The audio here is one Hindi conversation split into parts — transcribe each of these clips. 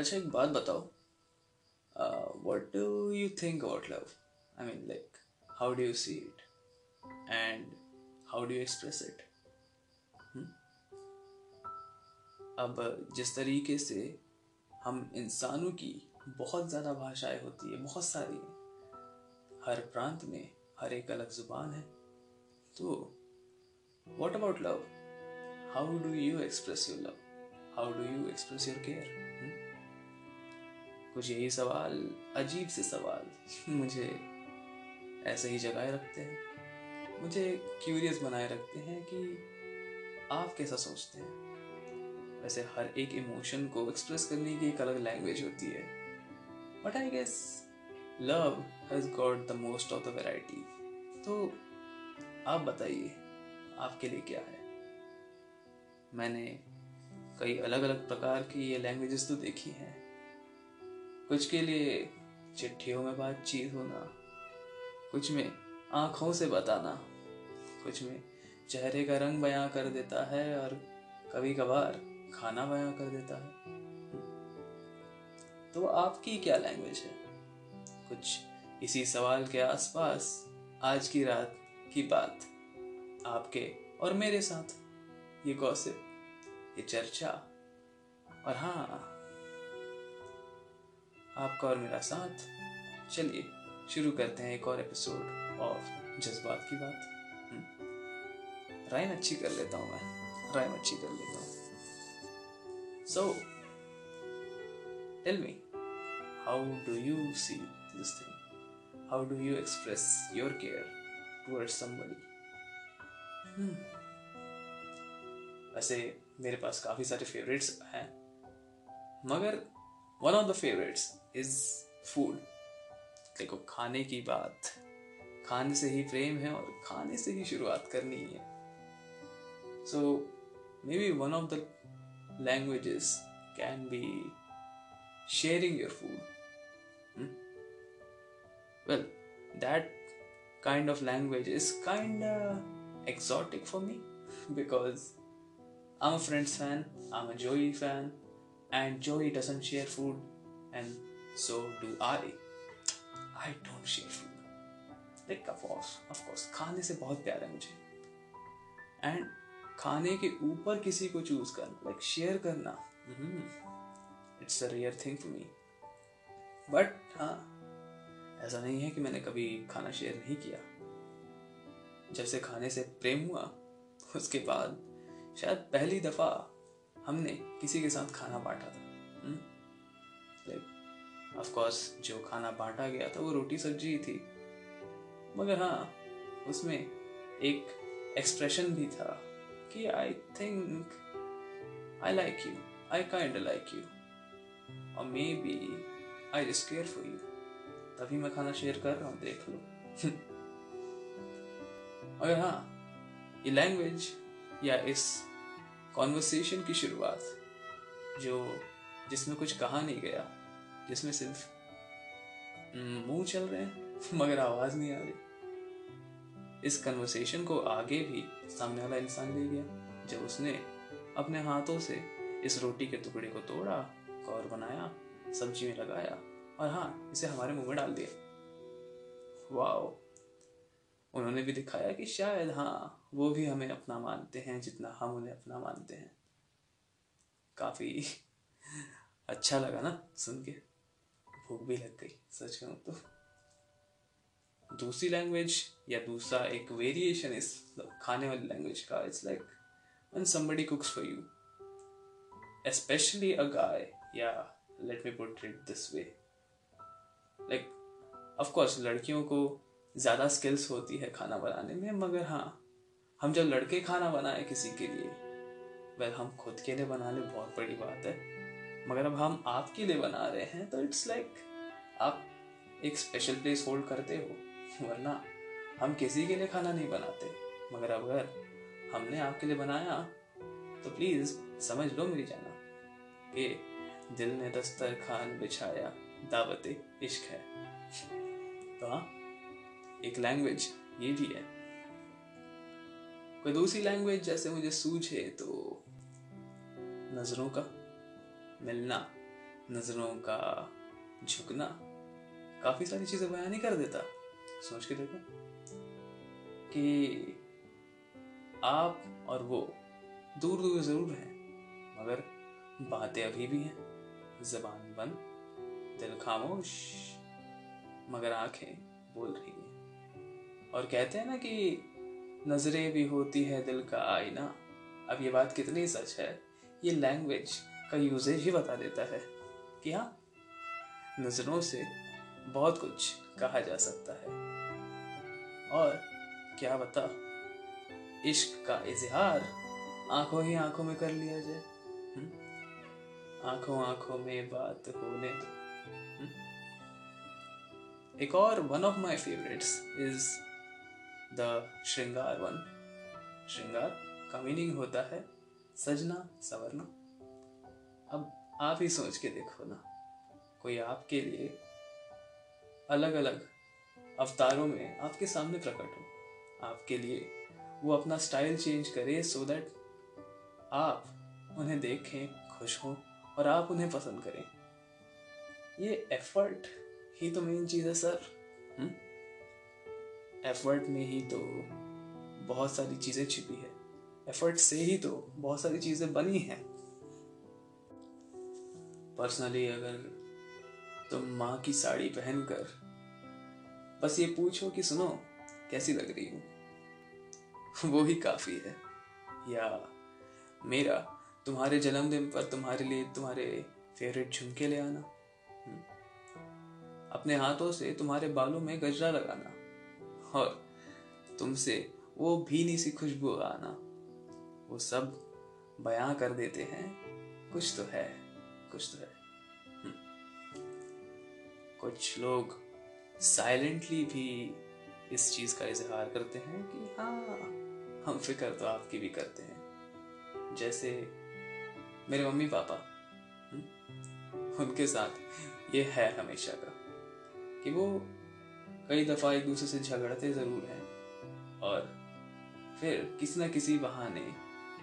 अच्छा एक बात बताओ। What do you think about love I mean like how do you see it and how do you express it अब, जिस तरीके से हम इंसानों की बहुत ज़्यादा भाषाएँ होती है, बहुत सारी हैं, हर प्रांत में हर एक अलग ज़ुबान है तो what about love how do you express your love how do you express your care कुछ यही सवाल, अजीब से सवाल मुझे ऐसे ही जगाए रखते हैं। मुझे क्यूरियस बनाए रखते हैं कि आप कैसा सोचते हैं? वैसे हर एक इमोशन को एक्सप्रेस करने की एक अलग लैंग्वेज होती है। But I guess love has got the most of the variety तो आप बताइए, आपके लिए क्या है? मैंने कई अलग अलग प्रकार की ये लैंग्वेजेस तो देखी हैं। कुछ के लिए चिट्ठियों में बातचीत होना, कुछ में आँखों से बताना, कुछ में चेहरे का रंग बयां कर देता है और कभी कभार खाना बयां कर देता है। तो आपकी क्या लैंग्वेज है? कुछ इसी सवाल के आसपास आज की रात की बात, आपके और मेरे साथ। ये गॉसिप ये चर्चा, और हाँ आपका और मेरा साथ। चलिए, शुरू करते हैं एक और एपिसोड ऑफ़ जज्बात की बात। राइम अच्छी कर लेता हूँ मैं। राइम अच्छी कर लेता हूँ। So tell me how do you see this thing how do you express your care towards somebody वैसे मेरे पास काफ़ी सारे फेवरेट्स हैं, मगर one of the favourites is food देखो खाने की बात। खाने से ही प्रेम है और खाने से ही शुरुआत करनी है। So maybe one of the languages can be sharing your food well that kind of language is kind of exotic for me because I'm a Friends fan, I'm a Joey fan, and Joey doesn't share food, and so do I. I don't share food. Like of course, of course, खाने से बहुत प्यार है मुझे एंड खाने के ऊपर किसी को चूज़ करना लाइक शेयर करना it's a rare thing for me but हाँ ऐसा नहीं है कि मैंने कभी खाना शेयर नहीं किया जब से खाने से प्रेम हुआ उसके बाद शायद पहली दफ़ा हमने किसी के साथ खाना बांटा था लाइक ऑफ़ कोर्स जो खाना बांटा गया था वो रोटी सब्ज़ी ही थी। मगर हाँ उसमें एक एक्सप्रेशन भी था कि I think I like you I kind like you और maybe I just care for you तभी मैं खाना शेयर कर रहा हूँ, देख लो। मगर हाँ ये लैंग्वेज या इस कॉन्वर्सेशन की शुरुआत जो जिसमें कुछ कहा नहीं गया जिसमें सिर्फ़ हम्म, मुँह चल रहे हैं मगर आवाज़ नहीं आ रही। इस कन्वर्सेशन को आगे भी सामने वाला इंसान ले गया जब उसने अपने हाथों से इस रोटी के टुकड़े को तोड़ा कौर बनाया सब्ज़ी में लगाया और हाँ इसे हमारे मुँह में डाल दिया। वाओ! उन्होंने भी दिखाया कि शायद हाँ वो भी हमें अपना मानते हैं जितना हम उन्हें अपना मानते हैं। काफ़ी अच्छा लगा ना सुन के। भूख भी लग गई, सच कहूँ तो। दूसरी लैंग्वेज या दूसरा एक वेरिएशन इस खाने वाली लैंग्वेज का it's like when somebody cooks for you, especially a guy yeah let me put it this way, like, of course लड़कियों को ज़्यादा स्किल्स होती है खाना बनाने में, मगर हाँ हम जब लड़के खाना बनाए किसी के लिए वेल हम खुद के लिए बना ले, बहुत बड़ी बात है। मगर अब हम आपके लिए बना रहे हैं तो इट्स लाइक आप एक स्पेशल प्लेस होल्ड करते हो, वरना हम किसी के लिए खाना नहीं बनाते। मगर अगर हमने आपके लिए बनाया तो प्लीज़ समझ लो मेरी जाना, कि दिल ने दस्तर खान बिछाया, दावत इश्क है। तो हाँ एक लैंग्वेज ये भी है। कोई दूसरी लैंग्वेज जैसे मुझे सूझे तो नज़रों का मिलना, नज़रों का झुकना, काफ़ी सारी चीज़ें बयान ही कर देता। सोच के देखो कि आप और वो दूर दूर ज़रूर हैं, मगर बातें अभी भी हैं। जबान बंद, दिल खामोश, मगर आँखें बोल रही हैं। और कहते हैं ना कि नज़रें भी होती है दिल का आईना अब ये बात कितनी सच है, ये लैंग्वेज का यूजेज ही बता देता है कि हाँ नज़रों से बहुत कुछ कहा जा सकता है और क्या बता इश्क का इजहार आँखों ही आँखों में कर लिया जाए हम्म? आँखों आँखों में बात होने दो हम्म? एक और one of my favourites is the shringar one. श्रृंगार का मीनिंग होता है सजना सवरना अब आप ही सोच के देखो ना, कोई आपके लिए अलग अलग अवतारों में आपके सामने प्रकट हो। आपके लिए वो अपना स्टाइल चेंज करे सो दैट आप उन्हें देखें, खुश हों और आप उन्हें पसंद करें। ये एफर्ट ही तो मेन चीज़ है सर एफर्ट हम्म? में ही तो बहुत सारी चीज़ें छिपी है। एफर्ट से ही तो बहुत सारी चीज़ें बनी हैं। पर्सनली अगर तुम माँ की साड़ी पहनकर बस ये पूछो कि सुनो, कैसी लग रही हूँ? वो ही काफ़ी है। या मेरा, तुम्हारे जन्मदिन पर तुम्हारे लिए तुम्हारे फेवरेट झुमके ले आना। अपने हाथों से तुम्हारे बालों में गजरा लगाना। और तुमसे वो भीनी सी खुशबू आना। वो सब बयां कर देते हैं कुछ तो है कुछ तो है। हम्म। कुछ लोग साइलेंटली भी इस चीज़ का इजहार करते हैं कि हाँ हम फ़िक्र तो आपकी भी करते हैं। जैसे मेरे मम्मी पापा हम्म, उनके साथ ये है हमेशा का कि वो कई दफ़ा एक दूसरे से झगड़ते ज़रूर हैं। और फिर किसी न किसी बहाने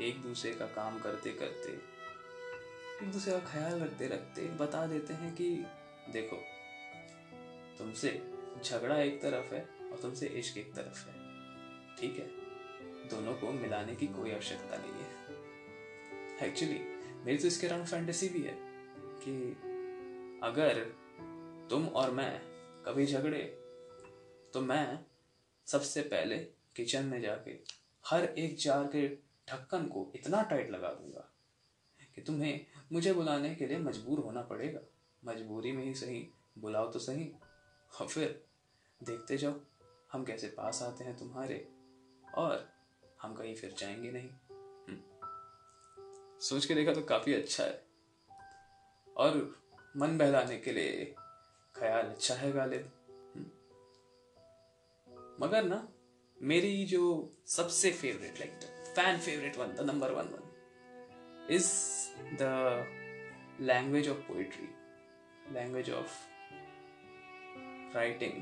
एक दूसरे का काम करते करते, एक दूसरे का ख्याल रखते रखते बता देते हैं कि, देखो, तुमसे झगड़ा एक तरफ़ है और तुमसे इश्क एक तरफ़ है। ठीक है? दोनों को मिलाने की कोई आवश्यकता नहीं है। एक्चुअली मेरी तो इसके अराउंड फैंटेसी भी है कि अगर तुम और मैं कभी झगड़े तो मैं सबसे पहले किचन में जाके हर एक जार के ढक्कन को इतना टाइट लगा दूँगा कि तुम्हें मुझे बुलाने के लिए मजबूर होना पड़ेगा। मजबूरी में ही सही, बुलाओ तो सही। और फिर देखते जाओ, हम कैसे पास आते हैं तुम्हारे। और हम कहीं फिर जाएँगे नहीं। हम्म। सोच के देखा तो काफ़ी अच्छा है। और मन बहलाने के लिए ख्याल अच्छा है गालिब। मगर ना, मेरी जो सबसे favourite like fan favourite one the number one one is the language of poetry language of writing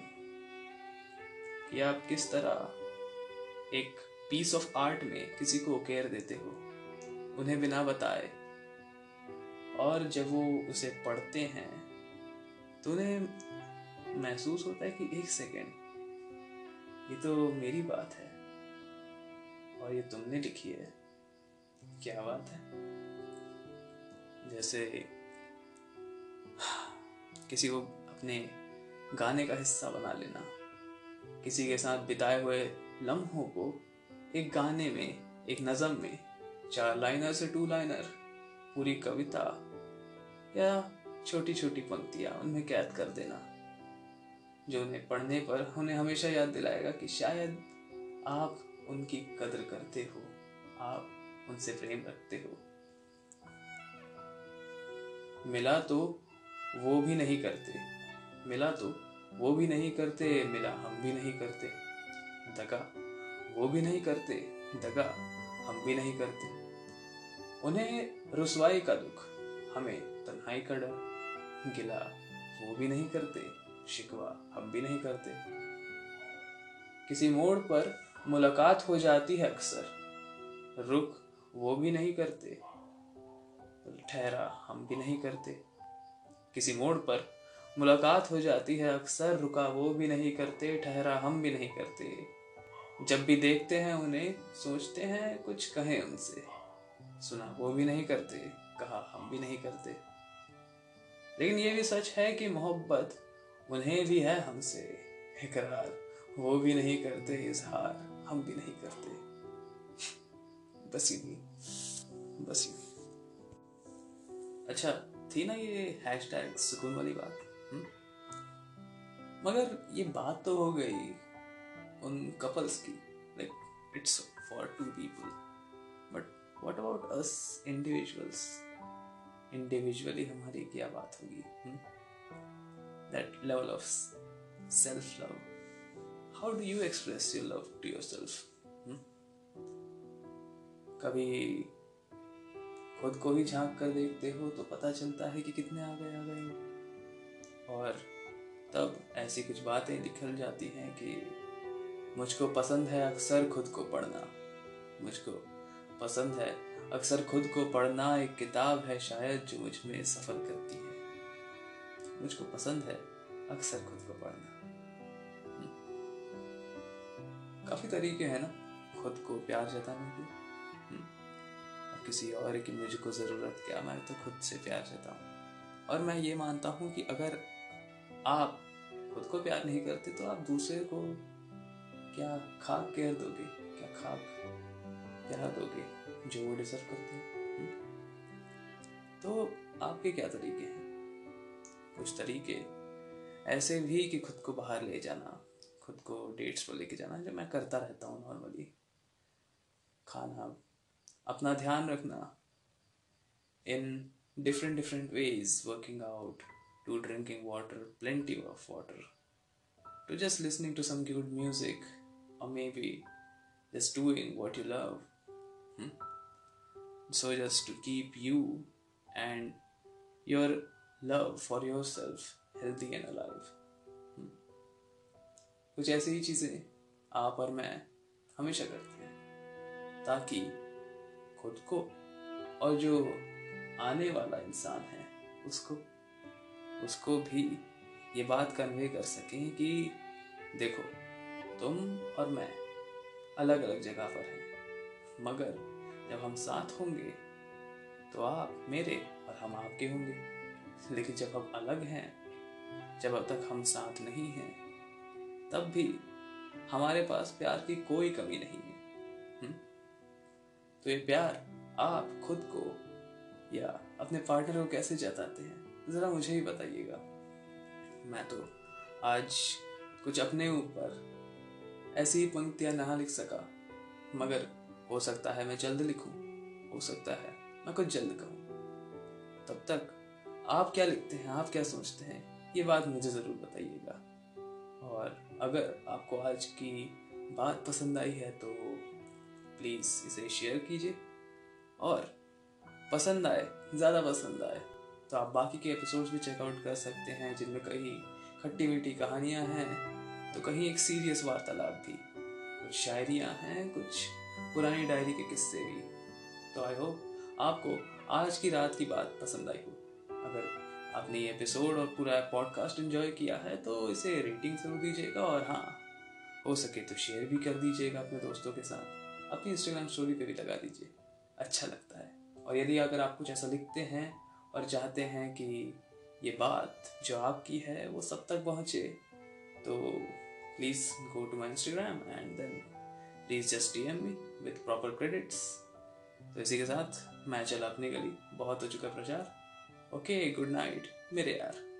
कि आप किस तरह एक पीस ऑफ़ आर्ट में किसी को केयर देते हो, उन्हें बिना बताए, और जब वो उसे पढ़ते हैं तो उन्हें महसूस होता है कि एक सेकेंड ये तो मेरी बात है। और ये तुमने लिखी है। क्या बात है? जैसे किसी को अपने गाने का हिस्सा बना लेना, किसी के साथ बिताए हुए लम्हों को एक गाने में, एक नज़म में, चार लाइनर से टू लाइनर, पूरी कविता या छोटी छोटी पंक्तियाँ उनमें कैद कर देना। जो उन्हें पढ़ने पर उन्हें हमेशा याद दिलाएगा कि शायद आप उनकी कदर करते हो, आप उनसे प्रेम रखते हो। मिला तो वो भी नहीं करते, मिला तो वो भी नहीं करते, मिला हम भी नहीं करते, दगा वो भी नहीं करते, दगा हम भी नहीं करते। उन्हें रुसवाई का दुख, हमें तन्हाई का डर, गिला वो भी नहीं करते शिकवा, हम भी नहीं करते। किसी मोड़ पर मुलाकात हो जाती है अक्सर। रुक वो भी नहीं करते। ठहरा, हम भी नहीं करते। किसी मोड़ पर मुलाकात हो जाती है अक्सर। रुका, वो भी नहीं करते। ठहरा, हम भी नहीं करते। जब भी देखते हैं उन्हें, सोचते हैं, कुछ कहें उनसे। सुना, वो भी नहीं करते। कहा, हम भी नहीं करते। लेकिन ये भी सच है कि मोहब्बत उन्हें भी है हमसे इकरार। वो भी नहीं करते इजहार हम भी नहीं करते। बस ही बस ही अच्छा थी ना ये हैश टैग सुकून वाली बात? हुँ? हम्म? मगर ये बात तो हो गई उन कपल्स की। Like it's for two people but what about us individuals individually हमारी क्या बात होगी? That level of self love how do you express your love to yourself कभी खुद को ही झाँक कर देखते हो तो पता चलता है कि कितने आ गए आ गए और तब ऐसी कुछ बातें निकल जाती हैं कि मुझको पसंद है अक्सर खुद को पढ़ना। मुझको पसंद है अक्सर खुद को पढ़ना एक किताब है शायद जो मुझमें सफ़र करती है। मुझको पसंद है, अक्सर खुद को पढ़ना। हम्म। काफ़ी तरीके हैं ना, खुद को प्यार जताने के। किसी और की मुझको ज़रूरत क्या, मैं तो खुद से प्यार हूँ और मैं ये मानता हूँ कि अगर आप खुद को प्यार नहीं करते तो आप दूसरे को क्या खाक केयर दोगे, क्या खाक प्यार दोगे, जो वो डिजर्व करते हैं। हम्म? तो आपके क्या तरीके हैं? कुछ तरीके ऐसे भी कि खुद को बाहर ले जाना खुद को डेट्स पर लेके जाना जो मैं करता रहता हूँ नॉर्मली खाना अपना ध्यान रखना in different different ways working out to drinking water plenty of water to just listening to some good music or maybe just doing what you love. Hmm? So, just to keep you and your love for yourself, healthy and alive. Hmm? कुछ ऐसी ही चीज़ें आप और मैं हमेशा करते हैं, ताकि खुद को और जो आने वाला इंसान है, उसको उसको भी ये बात कन्वे कर सकें कि देखो, तुम और मैं अलग अलग जगह पर हैं मगर जब हम साथ होंगे तो आप मेरे और हम आपके होंगे लेकिन जब हम अलग हैं, जब अब तक हम साथ नहीं हैं, तब भी हमारे पास प्यार की कोई कमी नहीं है? हम्म? तो ये प्यार आप खुद को या अपने पार्टनर को कैसे जताते हैं ज़रा मुझे ही बताइएगा मैं तो आज कुछ अपने ऊपर ऐसी ही पंक्तियाँ ना लिख सका, मगर हो सकता है मैं जल्द लिखूं, हो सकता है मैं कुछ जल्द कहूँ तब तक आप क्या लिखते हैं? आप क्या सोचते हैं? ये बात मुझे ज़रूर बताइएगा। और अगर आपको आज की बात पसंद आई है तो प्लीज़ इसे शेयर कीजिए। और पसंद आए, ज़्यादा पसंद आए तो आप बाकी के एपिसोड्स भी चेकआउट कर सकते हैं, जिनमें कहीं खट्टी मीठी कहानियाँ हैं तो कहीं एक सीरियस वार्तालाप भी। कुछ शायरियाँ हैं, कुछ पुरानी डायरी के किस्से भी। तो आई होप आपको आज की रात की बात पसंद आई हो। अगर आपने ये एपिसोड और पूरा पॉडकास्ट एंजॉय किया है तो इसे रेटिंग ज़रूर दीजिएगा और हाँ हो सके तो शेयर भी कर दीजिएगा अपने दोस्तों के साथ। अपनी इंस्टाग्राम स्टोरी पे भी लगा दीजिए। अच्छा लगता है। और यदि अगर आप कुछ ऐसा लिखते हैं और चाहते हैं कि ये बात जो आपकी है, वो सब तक पहुँचे तो please go to my Instagram and then please just D M me with proper credits तो इसी के साथ मैं चला अपनी गली। बहुत हो चुका प्रचार। ओके गुड नाइट मेरे यार।